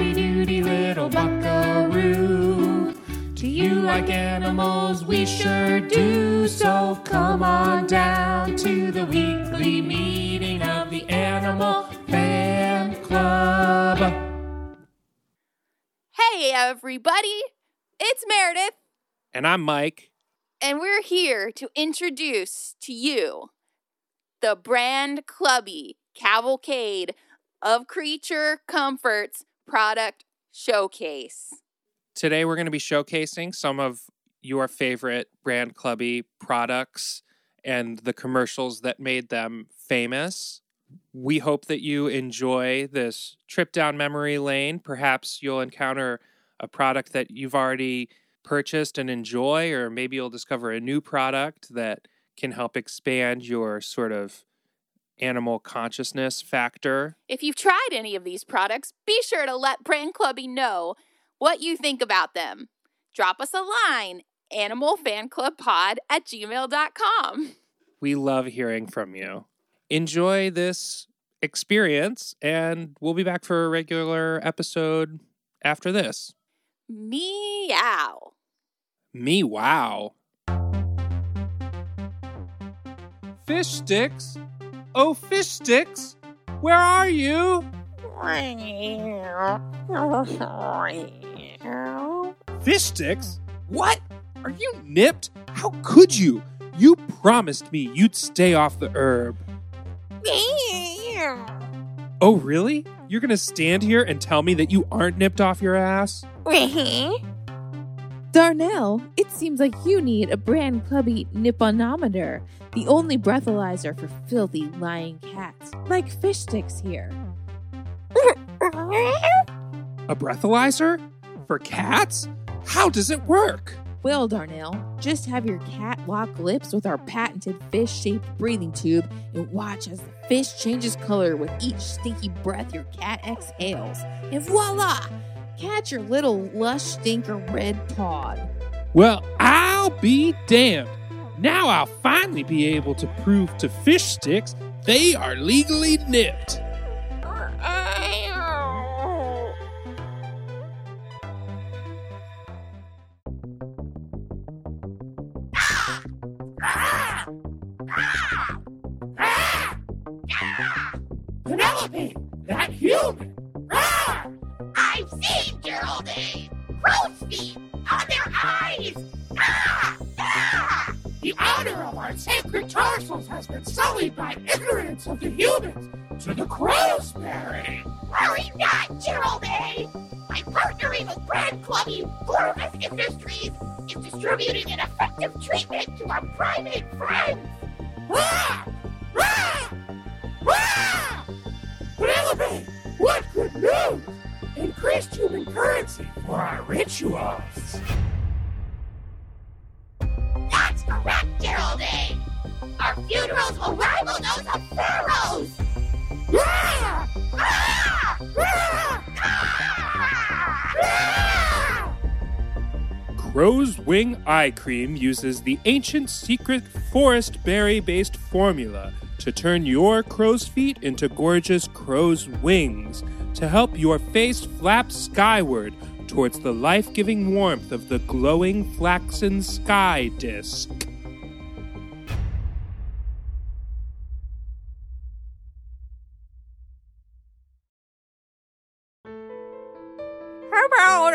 howdy doody little buckaroo. Do you like animals? We sure do. So come on down to the weekly meeting of the Animal Fan Club. Hey, everybody! It's Meredith, And I'm Mike. and we're here to introduce to you the Brand Clubby Cavalcade of Creature Comforts product showcase. Today we're going to be showcasing some of your favorite Brand Clubby products and the commercials that made them famous. We hope that you enjoy this trip down memory lane. Perhaps you'll encounter a product that you've already purchased and enjoy, or maybe you'll discover a new product that can help expand your sort of animal consciousness factor. If you've tried any of these products, be sure to let Brand Clubby know what you think about them. Drop us a line, animalfanclubpod at gmail.com. We love hearing from you. Enjoy this experience, and we'll be back for a regular episode after this. Meow. Me, wow. Fish sticks? Oh, fish sticks? Where are you? Fish sticks? What? Are you nipped? How could you? You promised me you'd stay off the herb. Oh, really? You're gonna stand here and tell me that you aren't nipped off your ass? Uh-huh. Darnell, it seems like you need a brand clubby nipponometer, the only breathalyzer for filthy lying cats, like fish sticks here. A breathalyzer? For cats? How does it work? Well, Darnell, just have your cat lock lips with our patented fish shaped breathing tube and watch as the fish changes color with each stinky breath your cat exhales. And voila! Catch your little lush stinker red pod. Well, I'll be damned. Now I'll finally be able to prove to fish sticks they are legally nipped. Of the humans to the crowsberry. Worry not, Geraldine! I'm partnering with Brand Clubby Corvus Industries in distributing an effective treatment to our private friends! Ah! Ah! Ah! Penelope, what good news! Increased human currency for our rituals. Funerals will rival those of pharaohs! Ah! Ah! Ah! Ah! Crow's Wing Eye Cream uses the ancient secret forest berry based formula to turn your crow's feet into gorgeous crow's wings to help your face flap skyward towards the life giving warmth of the glowing flaxen sky disk.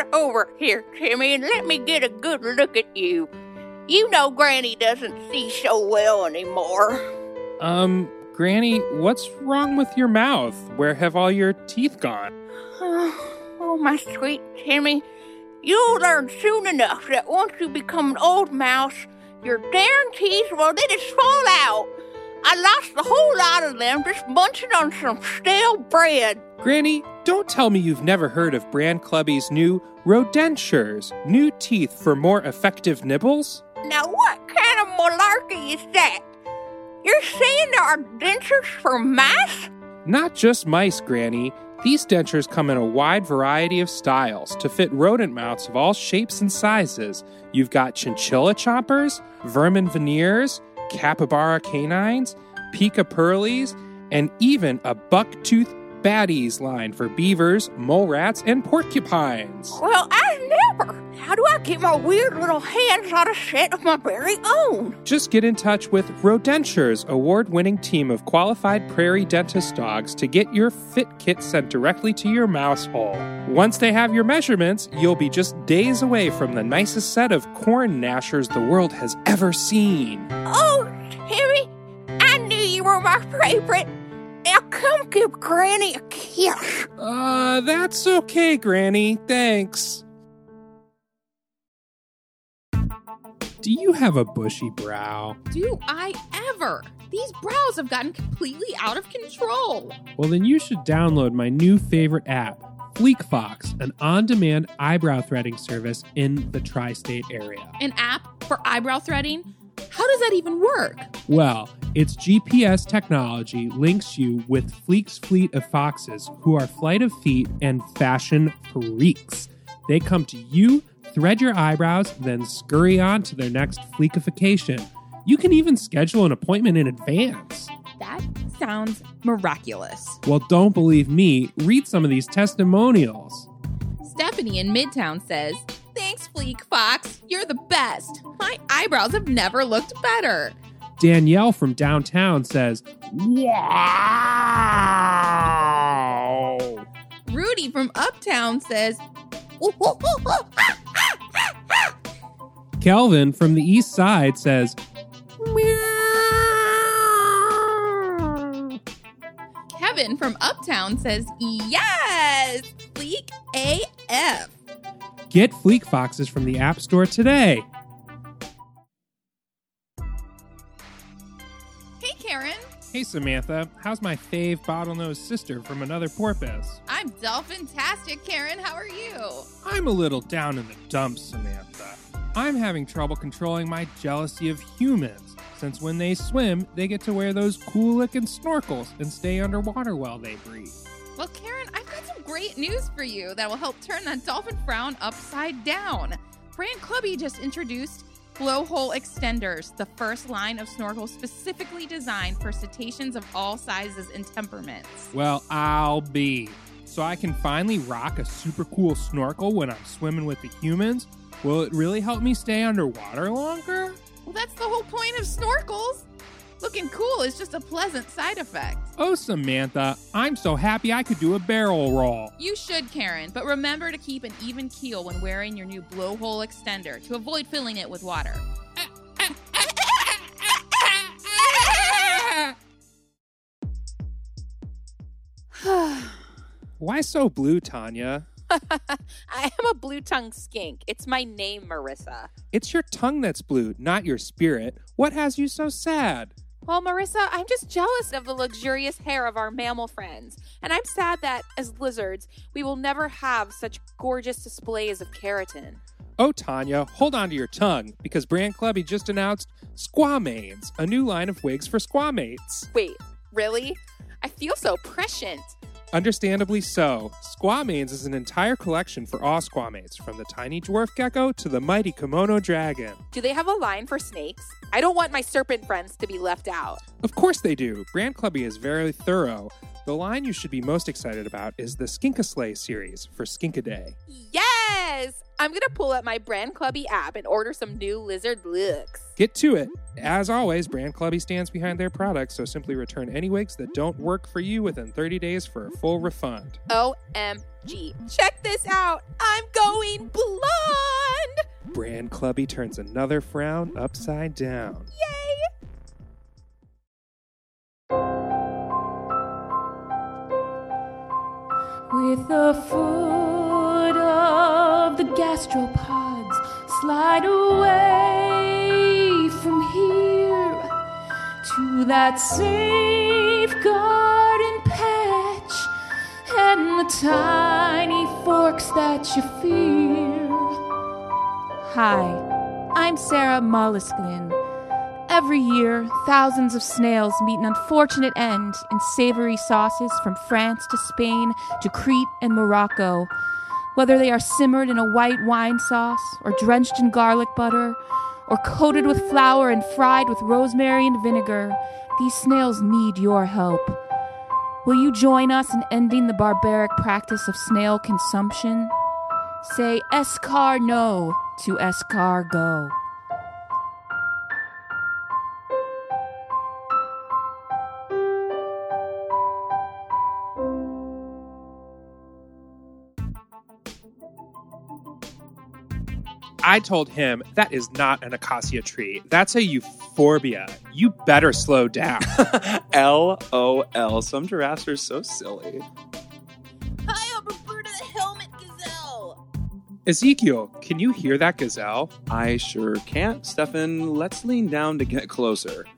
On over here, Timmy, and let me get a good look at you. You know Granny doesn't see so well anymore. Um, Granny, what's wrong with your mouth? Where have all your teeth gone? Oh, my sweet Timmy, you'll learn soon enough that once you become an old mouse, your darn teeth, well, they just fall out. I lost a whole lot of them just munching on some stale bread. Granny, don't tell me you've never heard of Brand Clubby's new Rodentures, new teeth for more effective nibbles? Now, what kind of malarkey is that? You're saying there are dentures for mice? Not just mice, Granny. These dentures come in a wide variety of styles to fit rodent mouths of all shapes and sizes. You've got chinchilla chompers, vermin veneers, capybara canines, pika pearlies, and even a bucktooth Baddies line for beavers, mole rats, and porcupines. Well, I never. How do I get my weird little hands on a set of my very own? Just get in touch with Rodentures, award winning team of qualified prairie dentist dogs to get your fit kit sent directly to your mouse hole. Once they have your measurements, you'll be just days away from the nicest set of corn gnashers the world has ever seen. Oh, Timmy, I knew you were my favorite. Now come give Granny a kiss. Uh, that's okay, Granny. Thanks. Do you have a bushy brow? Do I ever? These brows have gotten completely out of control. Well, then you should download my new favorite app, Fleek Fox, an on demand eyebrow threading service in the tri state area. An app for eyebrow threading? How does that even work? Well, its GPS technology links you with Fleek's fleet of foxes who are flight of feet and fashion freaks. They come to you, thread your eyebrows, then scurry on to their next fleekification. You can even schedule an appointment in advance. That sounds miraculous. Well, don't believe me, read some of these testimonials. Stephanie in Midtown says, Fleek Fox. You're the best. My eyebrows have never looked better. Danielle from downtown says, Wow! Rudy from Uptown says, Kelvin from the east side says, Kevin from Uptown says, Yes, Fleek AF. Get Fleek Foxes from the App Store today. Hey, Karen. Hey Samantha, how's my fave bottlenose sister from another porpoise? I'm Dolphin-tastic, Karen. How are you? I'm a little down in the dumps, Samantha. I'm having trouble controlling my jealousy of humans, since when they swim, they get to wear those cool looking snorkels and stay underwater while they breathe. Well, Karen, I've got some great news for you that will help turn that dolphin frown upside down. Brand Clubby just introduced Blowhole Extenders, the first line of snorkels specifically designed for cetaceans of all sizes and temperaments. Well, I'll be. So I can finally rock a super cool snorkel when I'm swimming with the humans? Will it really help me stay underwater longer? Well, that's the whole point of snorkels. Looking cool is just a pleasant side effect. Oh, Samantha, I'm so happy I could do a barrel roll. You should, Karen, but remember to keep an even keel when wearing your new blowhole extender to avoid filling it with water. Why so blue, Tanya? I am a blue tongue skink. It's my name, Marissa. It's your tongue that's blue, not your spirit. What has you so sad? Well, Marissa, I'm just jealous of the luxurious hair of our mammal friends. And I'm sad that, as lizards, we will never have such gorgeous displays of keratin. Oh, Tanya, hold on to your tongue, because Brand Clubby just announced Squamains, a new line of wigs for squamates. Wait, really? I feel so prescient. Understandably so. Squamains is an entire collection for all squamates, from the tiny dwarf gecko to the mighty kimono dragon. Do they have a line for snakes? I don't want my serpent friends to be left out. Of course they do. Brand Clubby is very thorough. The line you should be most excited about is the Skinkaslay series for Skinkaday. Yes! I'm gonna pull up my Brand Clubby app and order some new lizard looks. Get to it. As always, Brand Clubby stands behind their products, so simply return any wigs that don't work for you within 30 days for a full refund. OMG. Check this out! I'm going blonde! Brand Clubby turns another frown upside down. Yay! With a foot the gastropods, slide away from here to that safe garden patch and the tiny forks that you fear. Hi, I'm Sarah Mollusklin. Every year, thousands of snails meet an unfortunate end in savory sauces from France to Spain to Crete and Morocco. Whether they are simmered in a white wine sauce, or drenched in garlic butter, or coated with flour and fried with rosemary and vinegar, these snails need your help. Will you join us in ending the barbaric practice of snail consumption? Say escar no to escar I told him that is not an acacia tree. That's a euphorbia. You better slow down. LOL. Some giraffes are so silly. Hi, I'm Roberta the Helmet Gazelle. Ezekiel, can you hear that gazelle? I sure can't. Stefan, let's lean down to get closer.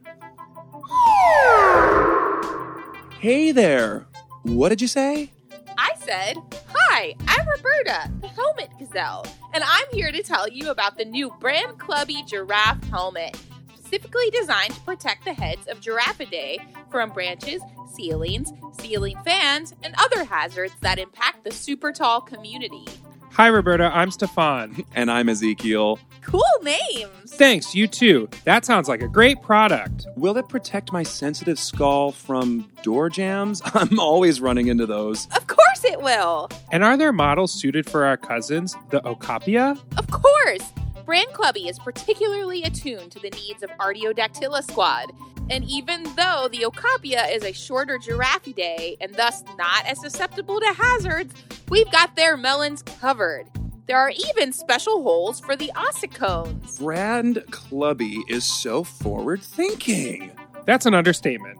Hey there. What did you say? I said, Hi, I'm Roberta, the Helmet Gazelle, and I'm here to tell you about the new Brand Clubby Giraffe Helmet, specifically designed to protect the heads of Giraffidae from branches, ceilings, ceiling fans, and other hazards that impact the super tall community. Hi, Roberta. I'm Stefan. And I'm Ezekiel. Cool names! Thanks, you too. That sounds like a great product. Will it protect my sensitive skull from door jambs? I'm always running into those. Of course it will! And are there models suited for our cousins, the Okapia? Of course! Brand Clubby is particularly attuned to the needs of Artiodactyla squad. And even though the Okapia is a shorter Giraffidae and thus not as susceptible to hazards, we've got their melons covered. There are even special holes for the ossicones. Brand Clubby is so forward thinking. That's an understatement.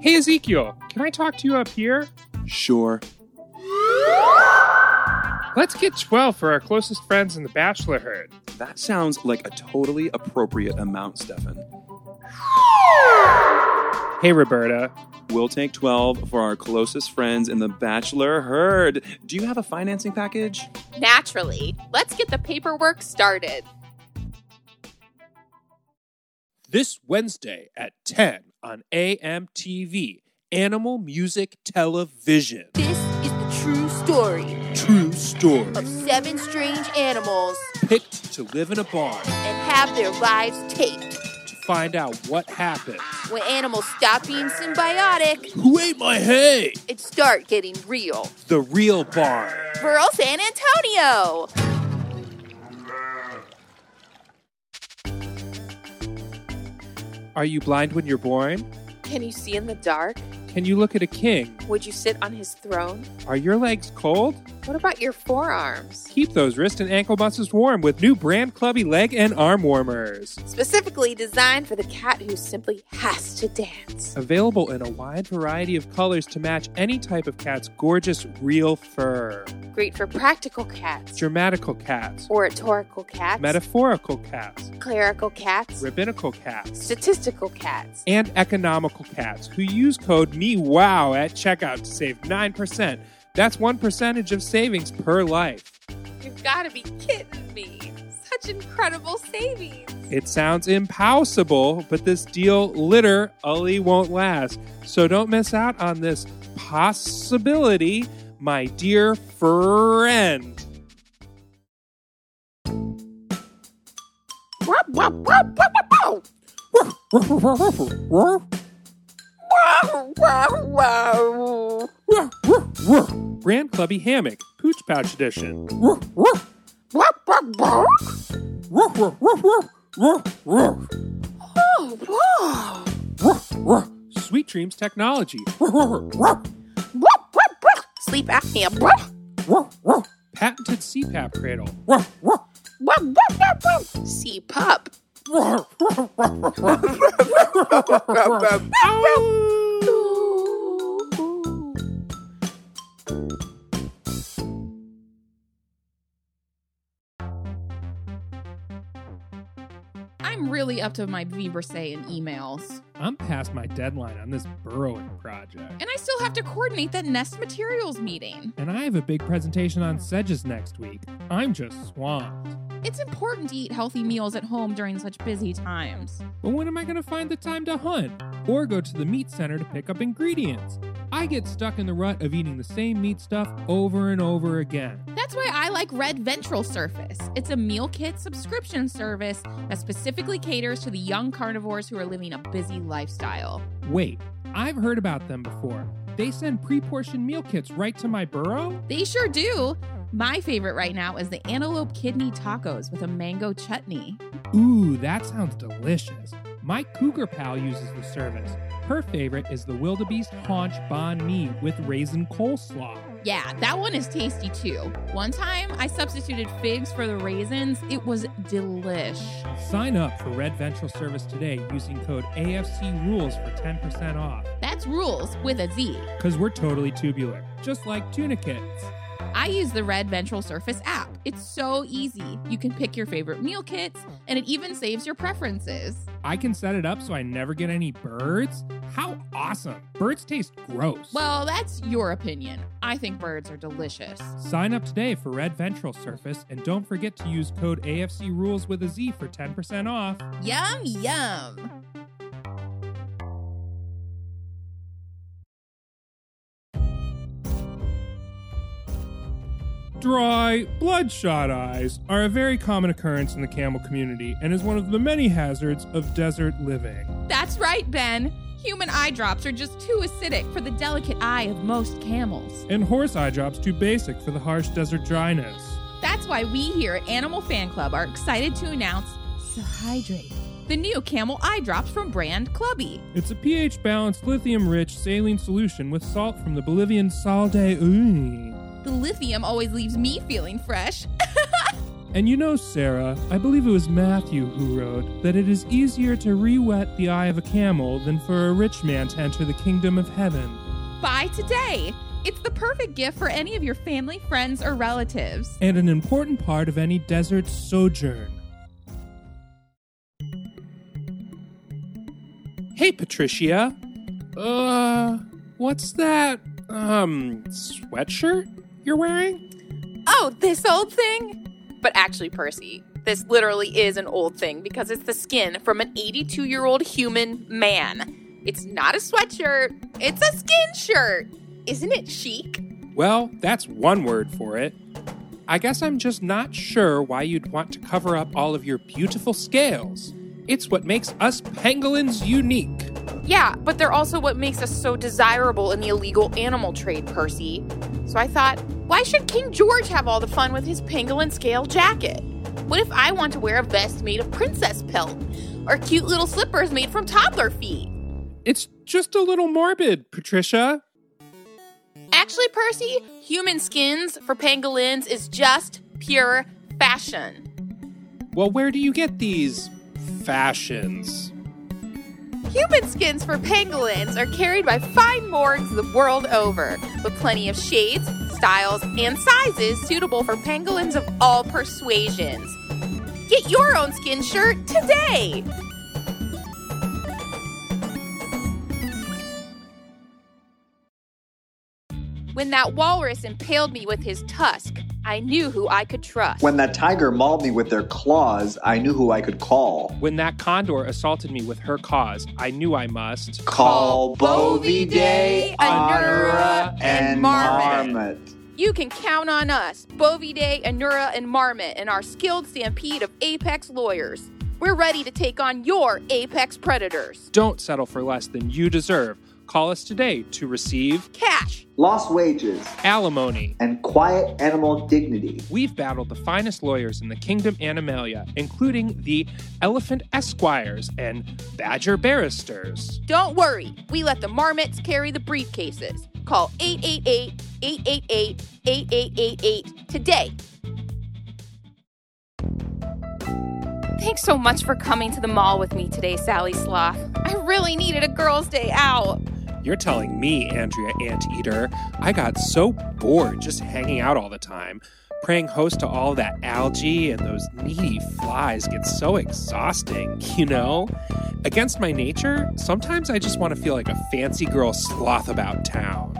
Hey, Ezekiel, can I talk to you up here? Sure. Let's get 12 for our closest friends in the bachelor herd. That sounds like a totally appropriate amount, Stefan. Hey, Roberta. We'll take 12 for our closest friends in the bachelor herd. Do you have a financing package? Naturally, let's get the paperwork started. This Wednesday at 10 on AMTV, Animal Music Television. This is the true story True story. of seven strange animals Picked to live in a barn and have their lives taped. to find out what happened. When animals stop being symbiotic Who ate my hay? and start getting real. The real barn. Rural San Antonio! Are you blind when you're born? Can you see in the dark? Can you look at a king? Would you sit on his throne? Are your legs cold? What about your forearms? Keep those wrist and ankle muscles warm with new brand clubby leg and arm warmers. Specifically designed for the cat who simply has to dance. Available in a wide variety of colors to match any type of cat's gorgeous real fur. Great for practical cats, Dramatical cats, oratorical cats, metaphorical cats, clerical cats, rabbinical cats, statistical cats. and economical cats who use code MEWOW at checkout to save 9%. That's one percentage of savings per life. You've got to be kidding me. Such incredible savings. It sounds impossible, but this deal literally won't last. So don't miss out on this possibility, my dear friend. Brand Clubby Hammock, Pooch Pouch Edition. Sweet Dreams Technology. Sleep apnea. Patented CPAP cradle. See pup. I'm really up to my Vibrissae in emails. I'm past my deadline on this burrowing project. And I still have to coordinate that Nest Materials meeting. And I have a big presentation on sedges next week. I'm just swamped. It's important to eat healthy meals at home during such busy times. But when am I going to find the time to hunt or go to the meat center to pick up ingredients? I get stuck in the rut of eating the same meat stuff over and over again. That's why I like Red Ventral Surface. It's a meal kit subscription service that specifically caters to the young carnivores who are living a busy lifestyle. Wait, I've heard about them before. They send pre portioned meal kits right to my burrow? They sure do. My favorite right now is the antelope kidney tacos with a mango chutney. Ooh, that sounds delicious. My cougar pal uses the service. Her favorite is the wildebeest haunch banh mi with raisin coleslaw. Yeah, that one is tasty too. One time I substituted figs for the raisins. It was delish. Sign up for Red Ventral Service today using code AFC Rules for 10% off. That's rules with a Z. Because we're totally tubular, just like tunicates. I use the Red Ventral Surface app. It's so easy. You can pick your favorite meal kits, and it even saves your preferences. I can set it up so I never get any birds? How awesome! Birds taste gross. Well, that's your opinion. I think birds are delicious. Sign up today for Red Ventral Surface and don't forget to use code AFC Rules with a Z for 10% off. Yum, yum. Dry, bloodshot eyes are a very common occurrence in the camel community and is one of the many hazards of desert living. That's right, Ben. Human eye drops are just too acidic for the delicate eye of most camels. And horse eye drops too basic for the harsh desert dryness. That's why we here at Animal Fan Club are excited to announce Hydrate, the new camel eye drops from brand Clubby. It's a pH balanced, lithium rich saline solution with salt from the Bolivian Sal de Uyuni. The lithium always leaves me feeling fresh. And you know, Sarah, I believe it was Matthew who wrote that it is easier to re wet the eye of a camel than for a rich man to enter the kingdom of heaven. Buy today. It's the perfect gift for any of your family, friends, or relatives. And an important part of any desert sojourn. Hey, Patricia. Uh, what's that, um, sweatshirt you're wearing? Oh, this old thing? But actually, Percy, this literally is an old thing because it's the skin from an 82 year old human man. It's not a sweatshirt, it's a skin shirt. Isn't it chic? Well, that's one word for it. I guess I'm just not sure why you'd want to cover up all of your beautiful scales. It's what makes us pangolins unique. Yeah, but they're also what makes us so desirable in the illegal animal trade, Percy. So I thought, why should King George have all the fun with his pangolin scale jacket? What if I want to wear a vest made of princess pelt? Or cute little slippers made from toddler feet? It's just a little morbid, Patricia. Actually, Percy, human skins for pangolins is just pure fashion. Well, where do you get these fashions? Human skins for pangolins are carried by fine morgues the world over, with plenty of shades, styles, and sizes suitable for pangolins of all persuasions. Get your own skin shirt today! When that walrus impaled me with his tusk, I knew who I could trust. When that tiger mauled me with their claws, I knew who I could call. When that condor assaulted me with her cause, I knew I must Call Bovidae, Anura, Anura, and Marmot. You can count on us, Bovidae, Anura, and Marmot, and our skilled stampede of apex lawyers. We're ready to take on your apex predators. Don't settle for less than you deserve. Call us today to receive Cash, Lost wages alimony. and quiet animal dignity. We've battled the finest lawyers in the kingdom Animalia, including the Elephant Esquires and Badger Barristers. don't worry, we let the marmots carry the briefcases. Call 888 888 8888 today. Thanks so much for coming to the mall with me today, Sally Sloth. I really needed a girl's day out. You're telling me, Andrea Anteater, I got so bored just hanging out all the time. Praying host to all that algae and those needy flies gets so exhausting, you know? Against my nature, sometimes I just want to feel like a fancy girl sloth about town.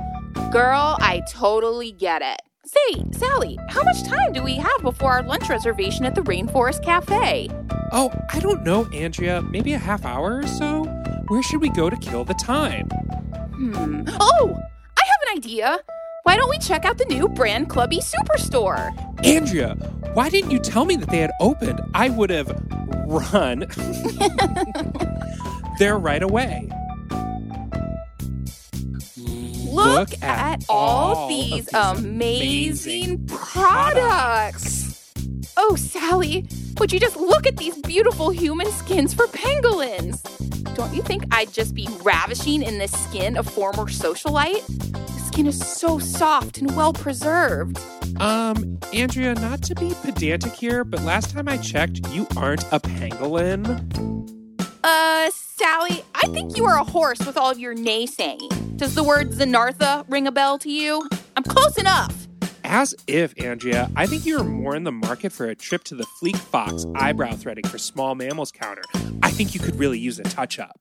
Girl, I totally get it. Say, Sally, how much time do we have before our lunch reservation at the Rainforest Cafe? Oh, I don't know, Andrea. Maybe a half hour or so? Where should we go to kill the time? Hmm. Oh, I have an idea. Why don't we check out the new Brand Clubby Superstore? Andrea, why didn't you tell me that they had opened? I would have run there right away. Look, Look at, at all all these amazing amazing products. Oh, Sally, would you just look at these beautiful human skins for pangolins? Don't you think I'd just be ravishing in the skin of former socialite? The skin is so soft and well preserved. Um, Andrea, not to be pedantic here, but last time I checked, you aren't a pangolin. Uh, Sally, I think you are a horse with all of your naysaying. Does the word Xenarthra ring a bell to you? I'm close enough. As if, Andrea, I think you're more in the market for a trip to the Fleek Fox eyebrow threading for small mammals counter. I think you could really use a touch up.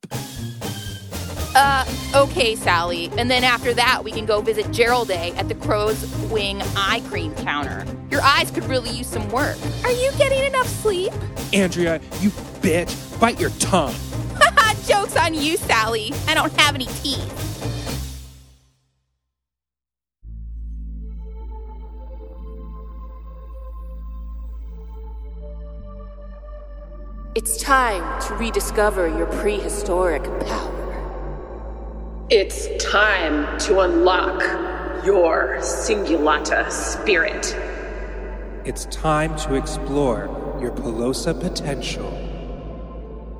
Uh, okay, Sally. And then after that, we can go visit Geraldine at the Crow's Wing Eye Cream counter. Your eyes could really use some work. Are you getting enough sleep? Andrea, you bitch, bite your tongue. Haha, joke's on you, Sally. I don't have any teeth. It's time to rediscover your prehistoric power. It's time to unlock your Cingulata spirit. It's time to explore your Pilosa potential.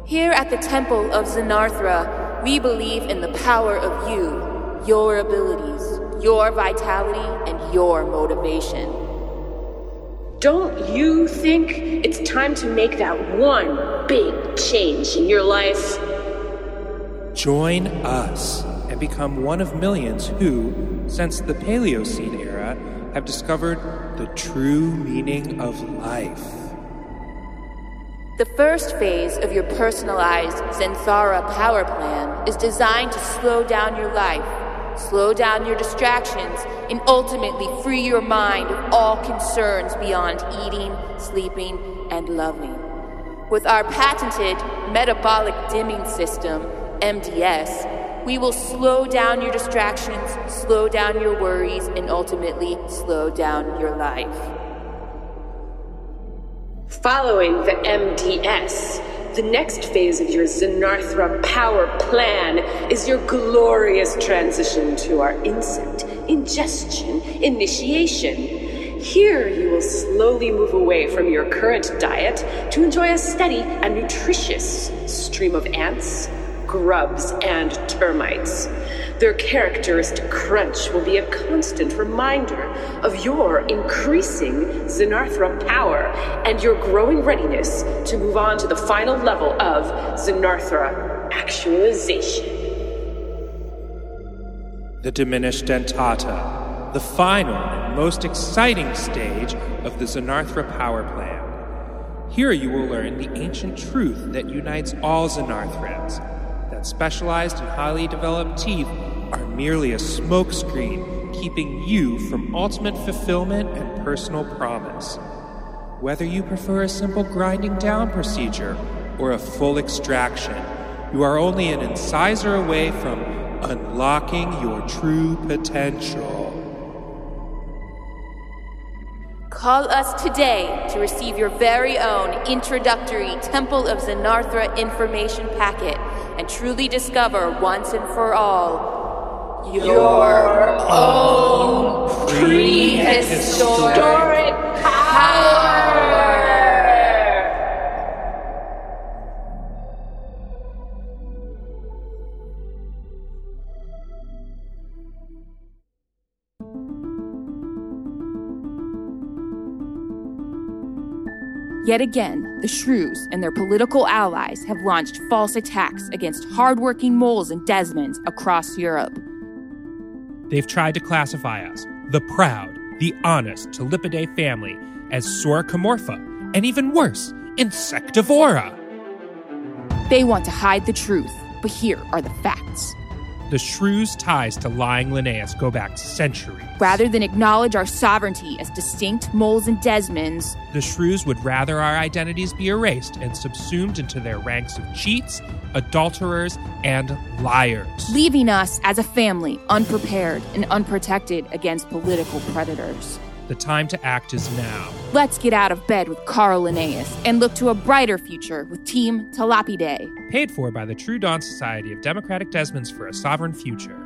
Here at the Temple of Xenarthra, we believe in the power of you, your abilities, your vitality, and your motivation. Don't you think it's time to make that one big change in your life? Join us and become one of millions who, since the Paleocene era, have discovered the true meaning of life. The first phase of your personalized Xenarthra power plan is designed to slow down your life, slow down your distractions, and ultimately free your mind of all concerns beyond eating, sleeping, and loving. With our patented metabolic dimming system, MDS, we will slow down your distractions, slow down your worries, and ultimately slow down your life. Following the MDS, the next phase of your Xenarthra power plan is your glorious transition to our insect ingestion initiation. Here, you will slowly move away from your current diet to enjoy a steady and nutritious stream of ants, grubs, and termites. Their characteristic crunch will be a constant reminder of your increasing Xenarthra power and your growing readiness to move on to the final level of Xenarthra actualization. The diminished dentata, the final and most exciting stage of the Xenarthra power plan. Here you will learn the ancient truth that unites all Xenarthrans that specialized and highly developed teeth are merely a smokescreen keeping you from ultimate fulfillment and personal promise. Whether you prefer a simple grinding down procedure or a full extraction, you are only an incisor away from unlocking your true potential. Call us today to receive your very own introductory Temple of Xenarthra information packet and truly discover once and for all your, own prehistoric power. Yet again, the shrews and their political allies have launched false attacks against hardworking moles and Desmans across Europe. They've tried to classify us, the proud, the honest Talpidae family, as Soricomorpha, and even worse, Insectivora. They want to hide the truth, but here are the facts. The shrew's ties to lying Linnaeus go back centuries. Rather than acknowledge our sovereignty as distinct moles and Desmans, The shrews would rather our identities be erased and subsumed into their ranks of cheats, adulterers, and liars. leaving us as a family unprepared and unprotected against political predators. The time to act is now. Let's get out of bed with Carl Linnaeus and look to a brighter future with Team Talpidae. Paid for by the True Dawn Society of Democratic Desmans for a Sovereign Future.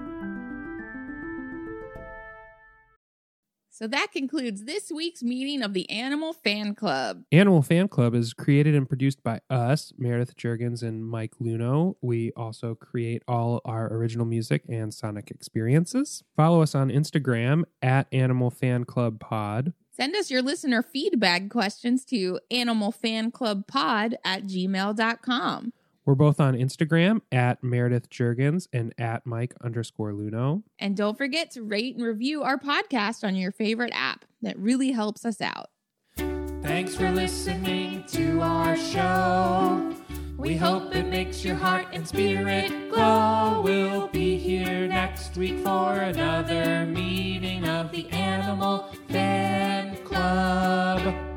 So that concludes this week's meeting of the Animal Fan Club. Animal Fan Club is created and produced by us, Meredith Jurgens and Mike Luno. We also create all our original music and sonic experiences. Follow us on Instagram at Animal Fan Club Pod. Send us your listener feedback questions to animalfanclubpod at gmail.com. We're both on Instagram at Meredith Jurgens and at Mike underscore Luno. And don't forget to rate and review our podcast on your favorite app. That really helps us out. Thanks for listening to our show. We hope it makes your heart and spirit glow. We'll be here next week for another meeting of the Animal Fan Club.